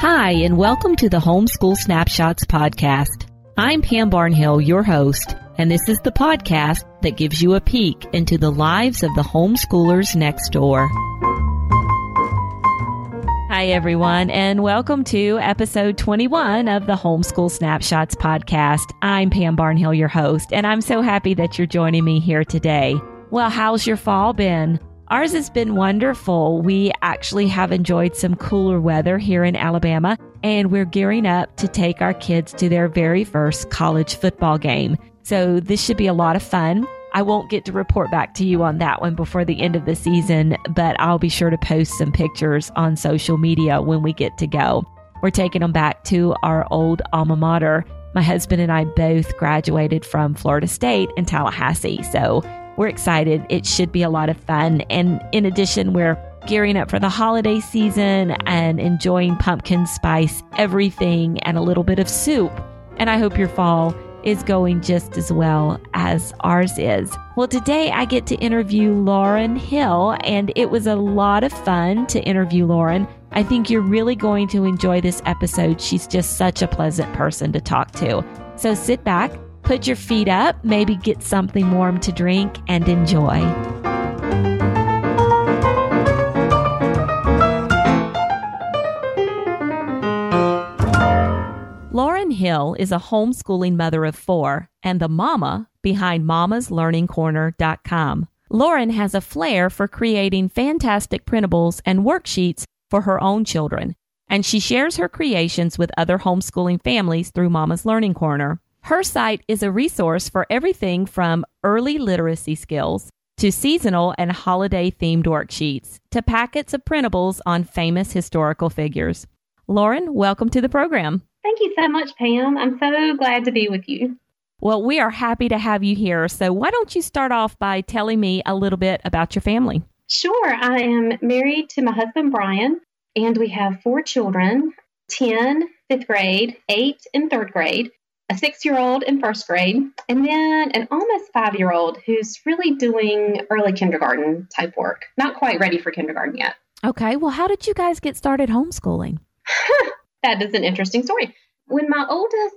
Hi, and welcome to the Homeschool Snapshots podcast. I'm Pam Barnhill, your host, and this is the podcast that gives you a peek into the lives of the homeschoolers next door. Hi, everyone, and welcome to episode 21 of the Homeschool Snapshots podcast. I'm Pam Barnhill, your host, and I'm so happy that you're joining me here today. Well, how's your fall been? Ours has been wonderful. We actually have enjoyed some cooler weather here in Alabama, and we're gearing up to take our kids to their very first college football game. So this should be a lot of fun. I won't get to report back to you on that one before the end of the season, but I'll be sure to post some pictures on social media when we get to go. We're taking them back to our old alma mater. My husband and I both graduated from Florida State in Tallahassee, so we're excited. It should be a lot of fun. And in addition, we're gearing up for the holiday season and enjoying pumpkin spice everything and a little bit of soup. And I hope your fall is going just as well as ours is. Well, today I get to interview Lauren Hill, and it was a lot of fun to interview Lauren. I think you're really going to enjoy this episode. She's just such a pleasant person to talk to. So sit back, Put your feet up, maybe get something warm to drink, and enjoy. Lauren Hill is a homeschooling mother of four and the mama behind mamaslearningcorner.com. Lauren has a flair for creating fantastic printables and worksheets for her own children, and she shares her creations with other homeschooling families through Mama's Learning Corner. Her site is a resource for everything from early literacy skills to seasonal and holiday themed worksheets to packets of printables on famous historical figures. Lauren, welcome to the program. Thank you so much, Pam. I'm so glad to be with you. Well, we are happy to have you here. So, why don't you start off by telling me a little bit about your family? Sure. I am married to my husband, Brian, and we have four children 10, fifth grade, 8, and third grade a six year old in first grade, and then an almost five year old who's really doing early kindergarten type work. Not quite ready for kindergarten yet. Okay. Well, how did you guys get started homeschooling? that is an interesting story. When my oldest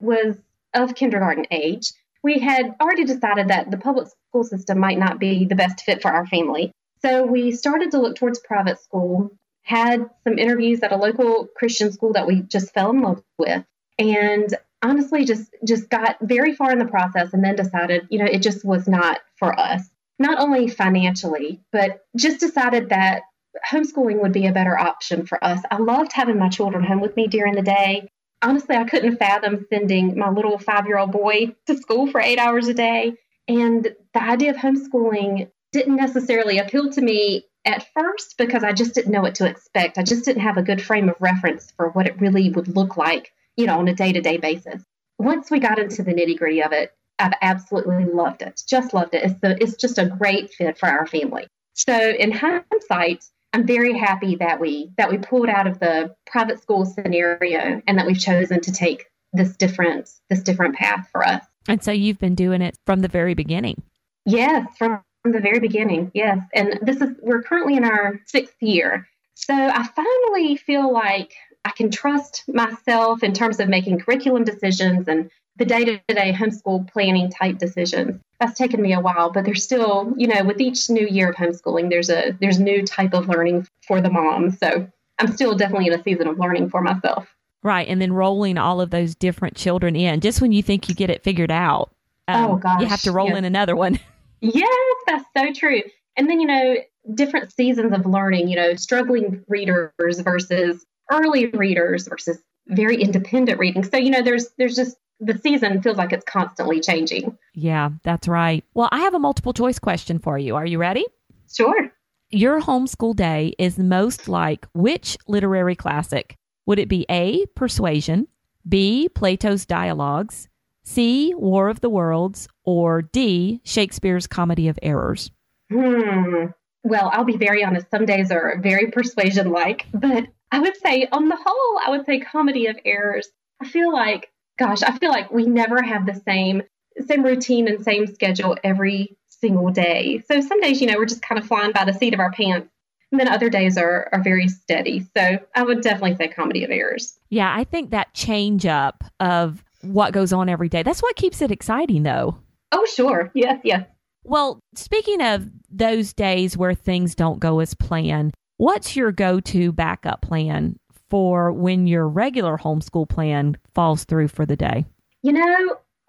was of kindergarten age, we had already decided that the public school system might not be the best fit for our family. So we started to look towards private school, had some interviews at a local Christian school that we just fell in love with. And honestly just just got very far in the process and then decided, you know, it just was not for us. Not only financially, but just decided that homeschooling would be a better option for us. I loved having my children home with me during the day. Honestly, I couldn't fathom sending my little five year old boy to school for eight hours a day. And the idea of homeschooling didn't necessarily appeal to me at first because I just didn't know what to expect. I just didn't have a good frame of reference for what it really would look like you know, on a day to day basis. Once we got into the nitty gritty of it, I've absolutely loved it. Just loved it. It's the, it's just a great fit for our family. So in hindsight, I'm very happy that we that we pulled out of the private school scenario and that we've chosen to take this different this different path for us. And so you've been doing it from the very beginning. Yes, from the very beginning. Yes. And this is we're currently in our 6th year. So I finally feel like I can trust myself in terms of making curriculum decisions and the day to day homeschool planning type decisions. That's taken me a while, but there's still, you know, with each new year of homeschooling, there's a there's new type of learning for the mom. So I'm still definitely in a season of learning for myself. Right, and then rolling all of those different children in, just when you think you get it figured out, um, oh gosh, you have to roll yes. in another one. yes, that's so true. And then you know, different seasons of learning. You know, struggling readers versus early readers versus very independent reading. So, you know, there's there's just the season feels like it's constantly changing. Yeah, that's right. Well, I have a multiple choice question for you. Are you ready? Sure. Your homeschool day is most like which literary classic? Would it be A, Persuasion, B, Plato's Dialogues, C, War of the Worlds, or D, Shakespeare's Comedy of Errors? Hmm. Well, I'll be very honest. Some days are very persuasion like, but I would say, on the whole, I would say comedy of errors. I feel like, gosh, I feel like we never have the same same routine and same schedule every single day. So some days, you know, we're just kind of flying by the seat of our pants. And then other days are, are very steady. So I would definitely say comedy of errors. Yeah, I think that change up of what goes on every day, that's what keeps it exciting, though. Oh, sure. Yes, yes. Well, speaking of those days where things don't go as planned, what's your go to backup plan for when your regular homeschool plan falls through for the day? You know,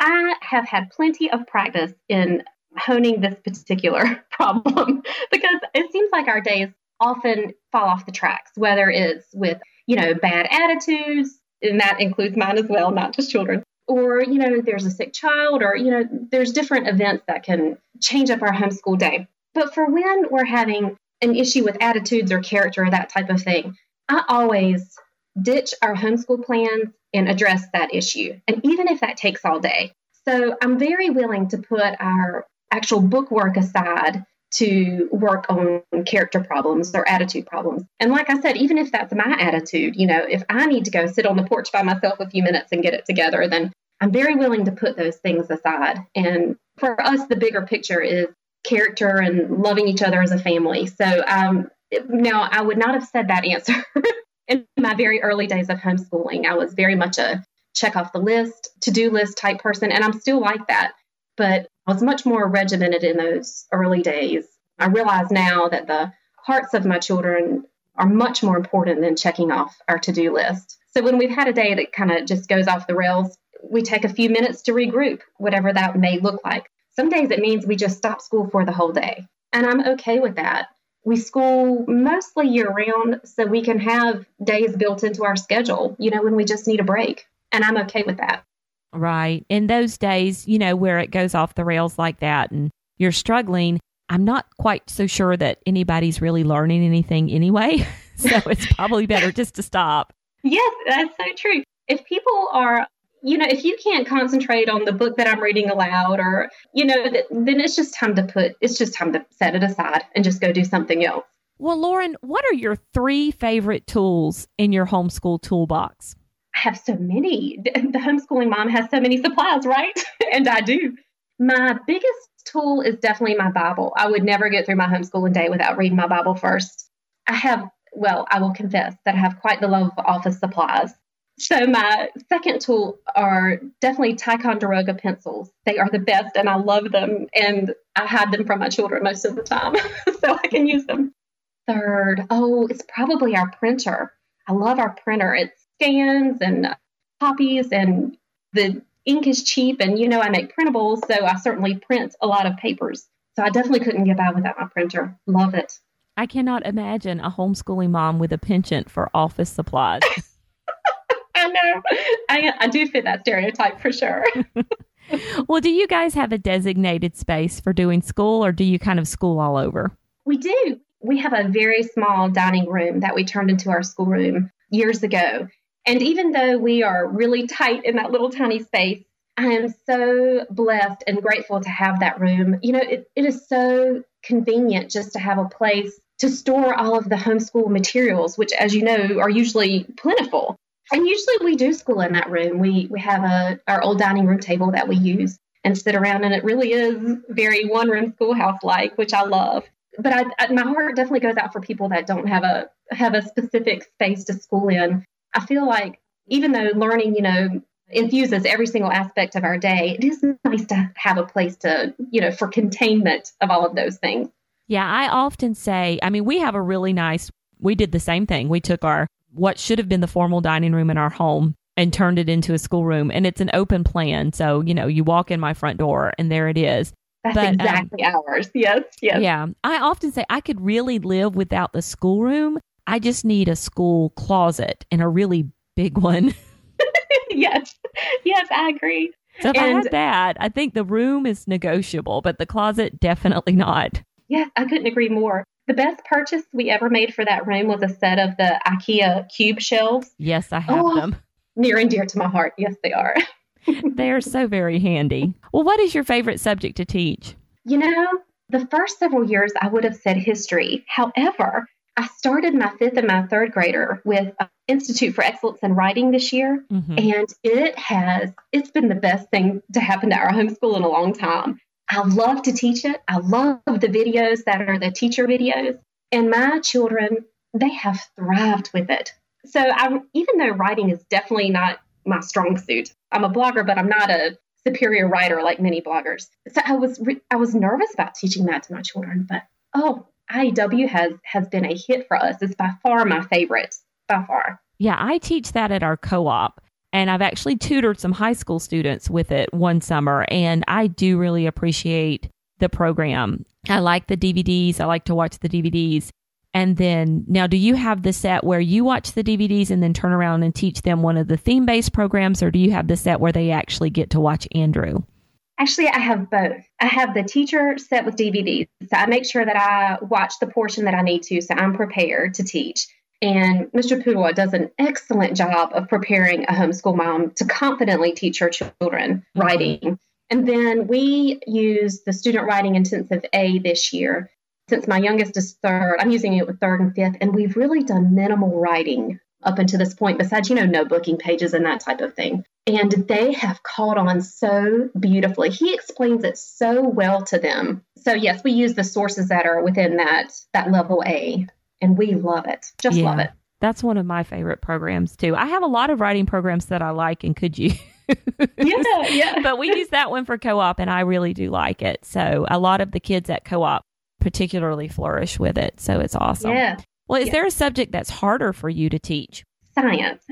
I have had plenty of practice in honing this particular problem because it seems like our days often fall off the tracks, whether it's with, you know, bad attitudes, and that includes mine as well, not just children, or, you know, there's a sick child, or, you know, there's different events that can change up our homeschool day. But for when we're having an issue with attitudes or character or that type of thing, I always ditch our homeschool plans and address that issue. And even if that takes all day. So I'm very willing to put our actual book work aside to work on character problems or attitude problems. And like I said, even if that's my attitude, you know, if I need to go sit on the porch by myself a few minutes and get it together, then I'm very willing to put those things aside. And for us, the bigger picture is character and loving each other as a family. So um, now I would not have said that answer in my very early days of homeschooling. I was very much a check off the list, to do list type person, and I'm still like that. But I was much more regimented in those early days. I realize now that the hearts of my children are much more important than checking off our to do list. So when we've had a day that kind of just goes off the rails, we take a few minutes to regroup, whatever that may look like. Some days it means we just stop school for the whole day. And I'm okay with that. We school mostly year round, so we can have days built into our schedule, you know, when we just need a break. And I'm okay with that. Right. In those days, you know, where it goes off the rails like that and you're struggling, I'm not quite so sure that anybody's really learning anything anyway. so it's probably better just to stop. Yes, that's so true. If people are, you know, if you can't concentrate on the book that I'm reading aloud or, you know, then it's just time to put, it's just time to set it aside and just go do something else. Well, Lauren, what are your three favorite tools in your homeschool toolbox? I have so many. The homeschooling mom has so many supplies, right? and I do. My biggest tool is definitely my Bible. I would never get through my homeschooling day without reading my Bible first. I have, well, I will confess that I have quite the love of office supplies. So my second tool are definitely Ticonderoga pencils. They are the best and I love them and I hide them from my children most of the time so I can use them. Third, oh, it's probably our printer. I love our printer. It scans and copies and the ink is cheap and you know I make printables, so I certainly print a lot of papers. So I definitely couldn't get by without my printer. Love it. I cannot imagine a homeschooling mom with a penchant for office supplies. I know. I, I do fit that stereotype for sure. well, do you guys have a designated space for doing school or do you kind of school all over? We do. We have a very small dining room that we turned into our schoolroom years ago. And even though we are really tight in that little tiny space, I am so blessed and grateful to have that room. You know, it, it is so convenient just to have a place to store all of the homeschool materials, which, as you know, are usually plentiful. And usually we do school in that room. We we have a our old dining room table that we use and sit around, and it really is very one room schoolhouse like, which I love. But I, I, my heart definitely goes out for people that don't have a have a specific space to school in. I feel like even though learning, you know, infuses every single aspect of our day, it is nice to have a place to, you know, for containment of all of those things. Yeah, I often say, I mean, we have a really nice, we did the same thing. We took our, what should have been the formal dining room in our home and turned it into a schoolroom. And it's an open plan. So, you know, you walk in my front door and there it is. That's but, um, exactly um, ours. Yes, yes. Yeah. I often say I could really live without the schoolroom I just need a school closet and a really big one. yes. Yes, I agree. So if and, I had that, I think the room is negotiable, but the closet definitely not. Yes, I couldn't agree more. The best purchase we ever made for that room was a set of the IKEA cube shelves. Yes, I have oh, them. Near and dear to my heart. Yes, they are. they are so very handy. Well, what is your favorite subject to teach? You know, the first several years I would have said history. However, I started my fifth and my third grader with Institute for Excellence in Writing this year, mm-hmm. and it has it's been the best thing to happen to our homeschool in a long time. I love to teach it. I love the videos that are the teacher videos. And my children, they have thrived with it. So I, even though writing is definitely not my strong suit, I'm a blogger, but I'm not a superior writer like many bloggers. So I was re- I was nervous about teaching that to my children, but oh, IEW has has been a hit for us. It's by far my favorite, by far. Yeah, I teach that at our co-op. And I've actually tutored some high school students with it one summer, and I do really appreciate the program. I like the DVDs. I like to watch the DVDs. And then now, do you have the set where you watch the DVDs and then turn around and teach them one of the theme based programs, or do you have the set where they actually get to watch Andrew? Actually, I have both. I have the teacher set with DVDs. So I make sure that I watch the portion that I need to, so I'm prepared to teach. And Mr. Pudewa does an excellent job of preparing a homeschool mom to confidently teach her children mm-hmm. writing. And then we use the student writing intensive A this year. Since my youngest is third, I'm using it with third and fifth, and we've really done minimal writing up until this point, besides, you know, notebooking pages and that type of thing. And they have caught on so beautifully. He explains it so well to them. So yes, we use the sources that are within that that level A and we love it. Just yeah, love it. That's one of my favorite programs too. I have a lot of writing programs that I like and could you yeah, yeah. but we use that one for co-op and I really do like it. So a lot of the kids at co-op particularly flourish with it. So it's awesome. Yeah. Well, is yeah. there a subject that's harder for you to teach? Science.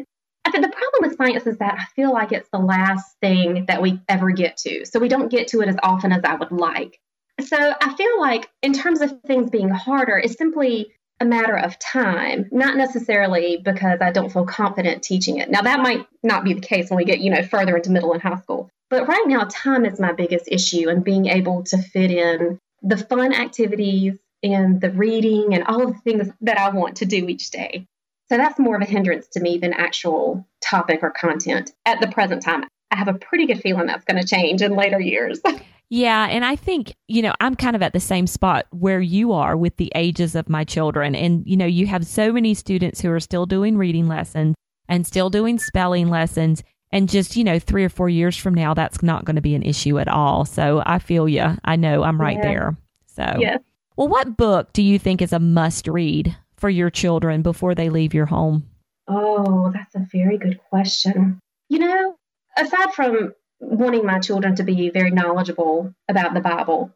I think the problem with science is that I feel like it's the last thing that we ever get to. So we don't get to it as often as I would like. So I feel like in terms of things being harder, it's simply a matter of time, not necessarily because I don't feel confident teaching it. Now that might not be the case when we get, you know, further into middle and high school. But right now time is my biggest issue and being able to fit in the fun activities and the reading and all of the things that I want to do each day. So that's more of a hindrance to me than actual topic or content at the present time. I have a pretty good feeling that's going to change in later years. Yeah, and I think, you know, I'm kind of at the same spot where you are with the ages of my children. And, you know, you have so many students who are still doing reading lessons and still doing spelling lessons. And just, you know, three or four years from now, that's not going to be an issue at all. So I feel you. I know I'm right yeah. there. So, yeah. well, what book do you think is a must read for your children before they leave your home? Oh, that's a very good question. You know, aside from wanting my children to be very knowledgeable about the Bible.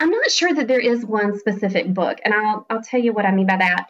I'm not sure that there is one specific book, and I'll, I'll tell you what I mean by that.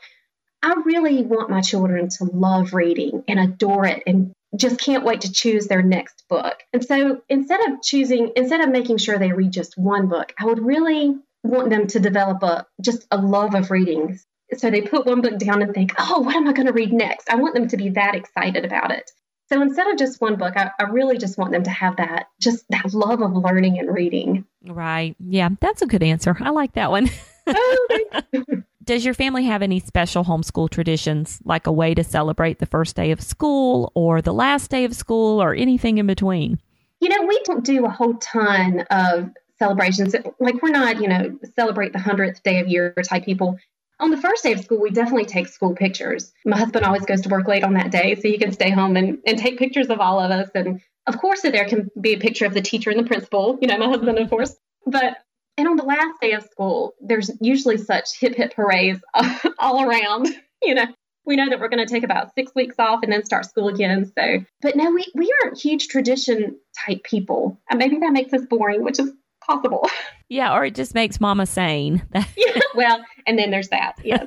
I really want my children to love reading and adore it and just can't wait to choose their next book. And so instead of choosing, instead of making sure they read just one book, I would really want them to develop a just a love of reading. So they put one book down and think, oh, what am I going to read next? I want them to be that excited about it. So instead of just one book, I, I, really just want them to have that, just that love of learning and reading. Right. Yeah, that's a good answer. I like that one. Oh, Does your family have any special homeschool traditions, like a way to celebrate the first day of school or the last day of school or anything in between? You know, we don't do a whole ton of celebrations. Like, we're not, you know, celebrate the 100th day of year type people. On the first day of school, we definitely take school pictures. My husband always goes to work late on that day, so he can stay home and, and take pictures of all of us. And of course, there can be a picture of the teacher and the principal, you know, my husband, of course. But and on the last day of school, there's usually such hip hip hoorays all around. You know, we know that we're going to take about six weeks off and then start school again. So, but no, we, we aren't huge tradition type people. And maybe that makes us boring, which is possible. Yeah, or it just makes mama sane. yeah, well, and then there's that. Yes.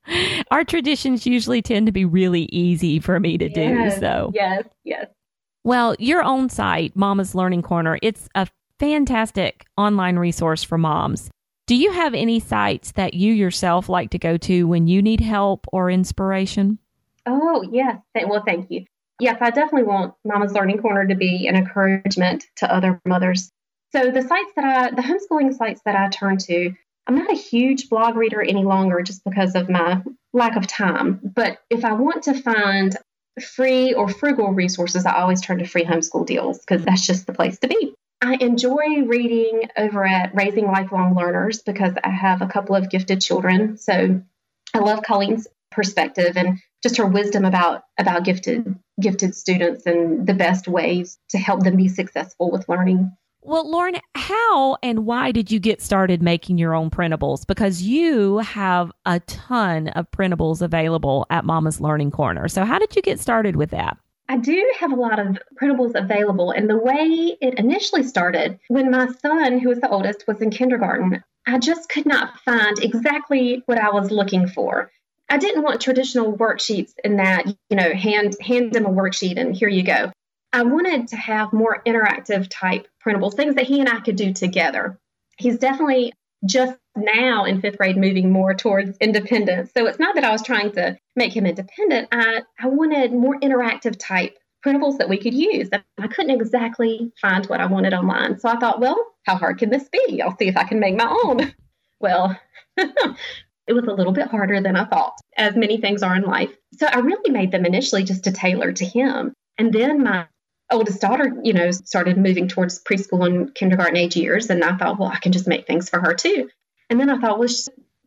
Our traditions usually tend to be really easy for me to yes, do. So, yes, yes. Well, your own site, Mama's Learning Corner, it's a fantastic online resource for moms. Do you have any sites that you yourself like to go to when you need help or inspiration? Oh, yes. Well, thank you. Yes, I definitely want Mama's Learning Corner to be an encouragement to other mothers so the sites that I, the homeschooling sites that I turn to, I'm not a huge blog reader any longer just because of my lack of time. But if I want to find free or frugal resources, I always turn to free homeschool deals because that's just the place to be. I enjoy reading over at Raising Lifelong Learners because I have a couple of gifted children. So I love Colleen's perspective and just her wisdom about about gifted gifted students and the best ways to help them be successful with learning. Well, Lauren, how and why did you get started making your own printables? Because you have a ton of printables available at Mama's Learning Corner. So, how did you get started with that? I do have a lot of printables available. And the way it initially started, when my son, who was the oldest, was in kindergarten, I just could not find exactly what I was looking for. I didn't want traditional worksheets in that, you know, hand hand them a worksheet and here you go. I wanted to have more interactive type printables, things that he and I could do together. He's definitely just now in fifth grade moving more towards independence. So it's not that I was trying to make him independent. I, I wanted more interactive type printables that we could use. I couldn't exactly find what I wanted online. So I thought, well, how hard can this be? I'll see if I can make my own. Well, it was a little bit harder than I thought, as many things are in life. So I really made them initially just to tailor to him. And then my oldest daughter, you know, started moving towards preschool and kindergarten age years. And I thought, well, I can just make things for her too. And then I thought, well,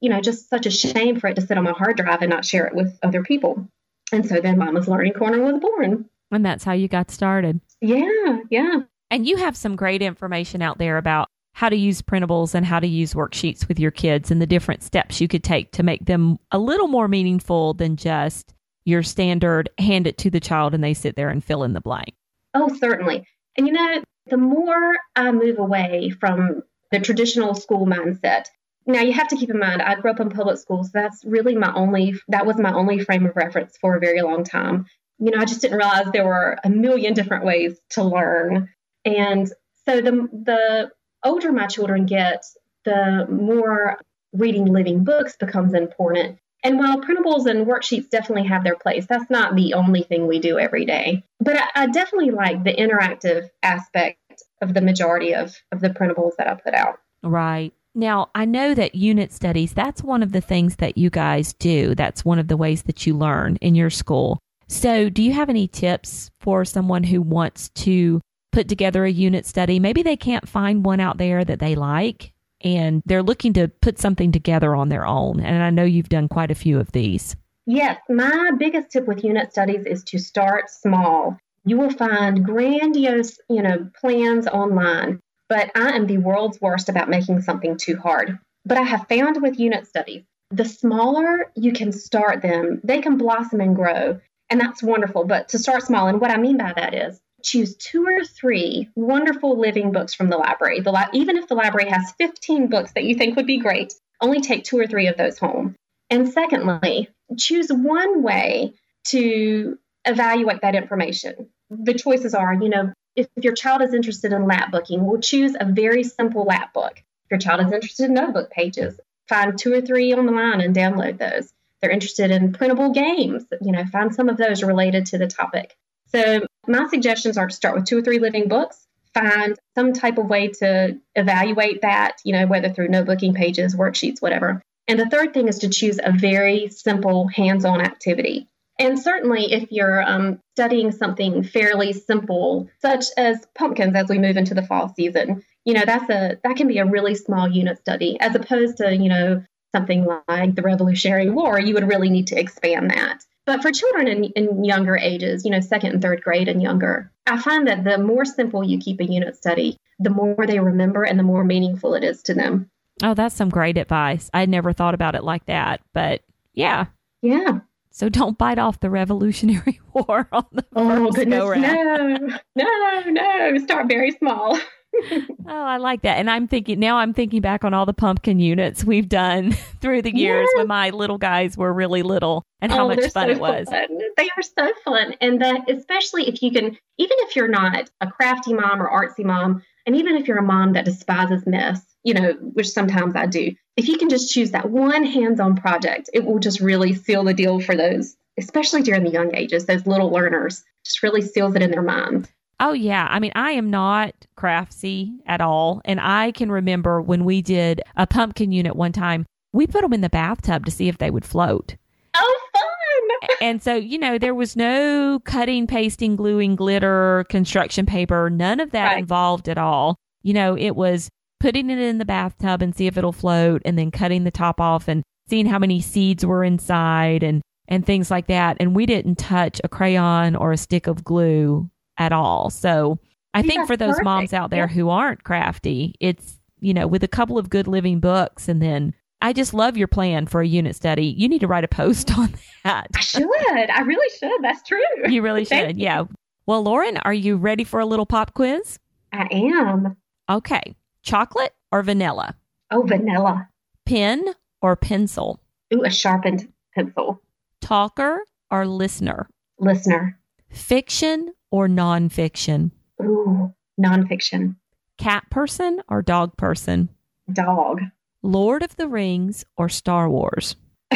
you know, just such a shame for it to sit on my hard drive and not share it with other people. And so then Mama's Learning Corner was born. And that's how you got started. Yeah, yeah. And you have some great information out there about how to use printables and how to use worksheets with your kids and the different steps you could take to make them a little more meaningful than just your standard hand it to the child and they sit there and fill in the blank. Oh, certainly. And you know, the more I move away from the traditional school mindset, now you have to keep in mind I grew up in public schools. So that's really my only that was my only frame of reference for a very long time. You know, I just didn't realize there were a million different ways to learn. And so the the older my children get, the more reading living books becomes important. And while printables and worksheets definitely have their place, that's not the only thing we do every day. But I, I definitely like the interactive aspect of the majority of, of the printables that I put out. Right. Now, I know that unit studies, that's one of the things that you guys do. That's one of the ways that you learn in your school. So, do you have any tips for someone who wants to put together a unit study. Maybe they can't find one out there that they like and they're looking to put something together on their own. And I know you've done quite a few of these. Yes, my biggest tip with unit studies is to start small. You will find grandiose, you know, plans online, but I am the world's worst about making something too hard. But I have found with unit studies, the smaller you can start them, they can blossom and grow. And that's wonderful. But to start small, and what I mean by that is choose two or three wonderful living books from the library. The li- even if the library has 15 books that you think would be great, only take two or three of those home. And secondly, choose one way to evaluate that information. The choices are, you know, if your child is interested in lap booking, we'll choose a very simple lap book. If your child is interested in notebook pages, find two or three on the line and download those. They're interested in printable games, you know, find some of those related to the topic. So my suggestions are to start with two or three living books, find some type of way to evaluate that, you know, whether through notebooking pages, worksheets, whatever. And the third thing is to choose a very simple hands on activity. And certainly, if you're um, studying something fairly simple, such as pumpkins as we move into the fall season, you know, that's a that can be a really small unit study as opposed to, you know, something like the Revolutionary War, you would really need to expand that. But for children in, in younger ages, you know, second and third grade and younger, I find that the more simple you keep a unit study, the more they remember and the more meaningful it is to them. Oh, that's some great advice. I never thought about it like that, but yeah. Yeah. So don't bite off the Revolutionary War on the oh, first goodness, go No, no, no. Start very small. oh, I like that. And I'm thinking now I'm thinking back on all the pumpkin units we've done through the years yes. when my little guys were really little and how oh, much fun so it was. Fun. They are so fun. And that especially if you can even if you're not a crafty mom or artsy mom, and even if you're a mom that despises mess, you know, which sometimes I do, if you can just choose that one hands-on project, it will just really seal the deal for those, especially during the young ages, those little learners, just really seals it in their minds. Oh yeah, I mean I am not craftsy at all, and I can remember when we did a pumpkin unit one time. We put them in the bathtub to see if they would float. Oh, fun! and so you know there was no cutting, pasting, gluing, glitter, construction paper, none of that right. involved at all. You know, it was putting it in the bathtub and see if it'll float, and then cutting the top off and seeing how many seeds were inside and and things like that. And we didn't touch a crayon or a stick of glue at all. So I think that's for those perfect. moms out there Yeah. who aren't crafty, it's, you know, with a couple of good living books and then I just love your plan for a unit study. You need to write a post on that. I should. I really should. That's true. You really should. you. Yeah. Well, Lauren, are you ready for a little pop quiz? I am. Okay. Chocolate or vanilla? Oh, vanilla. Pen or pencil? Ooh, a sharpened pencil. Talker or listener? Listener. Fiction or nonfiction? Ooh, nonfiction. Cat person or dog person? Dog. Lord of the Rings or Star Wars?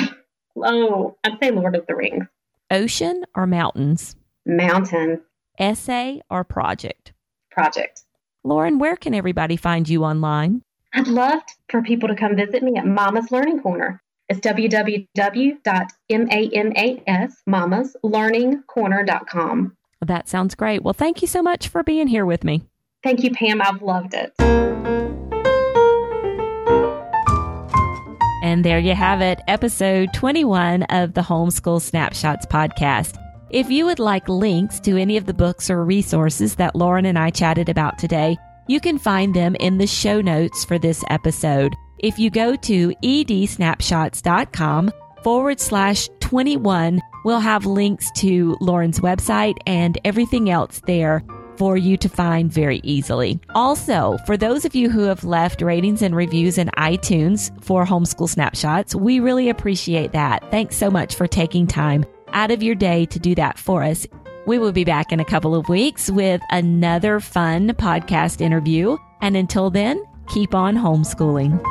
Oh, I'd say Lord of the Rings. Ocean or mountains? Mountain. Essay or project? Project. Lauren, where can everybody find you online? I'd love for people to come visit me at Mama's Learning Corner. It's www.mamasmamaslearningcorner.com. That sounds great. Well, thank you so much for being here with me. Thank you, Pam. I've loved it. And there you have it, episode 21 of the Homeschool Snapshots podcast. If you would like links to any of the books or resources that Lauren and I chatted about today, you can find them in the show notes for this episode. If you go to edsnapshots.com forward slash 21, we'll have links to Lauren's website and everything else there for you to find very easily. Also, for those of you who have left ratings and reviews in iTunes for Homeschool Snapshots, we really appreciate that. Thanks so much for taking time out of your day to do that for us. We will be back in a couple of weeks with another fun podcast interview. And until then, keep on homeschooling.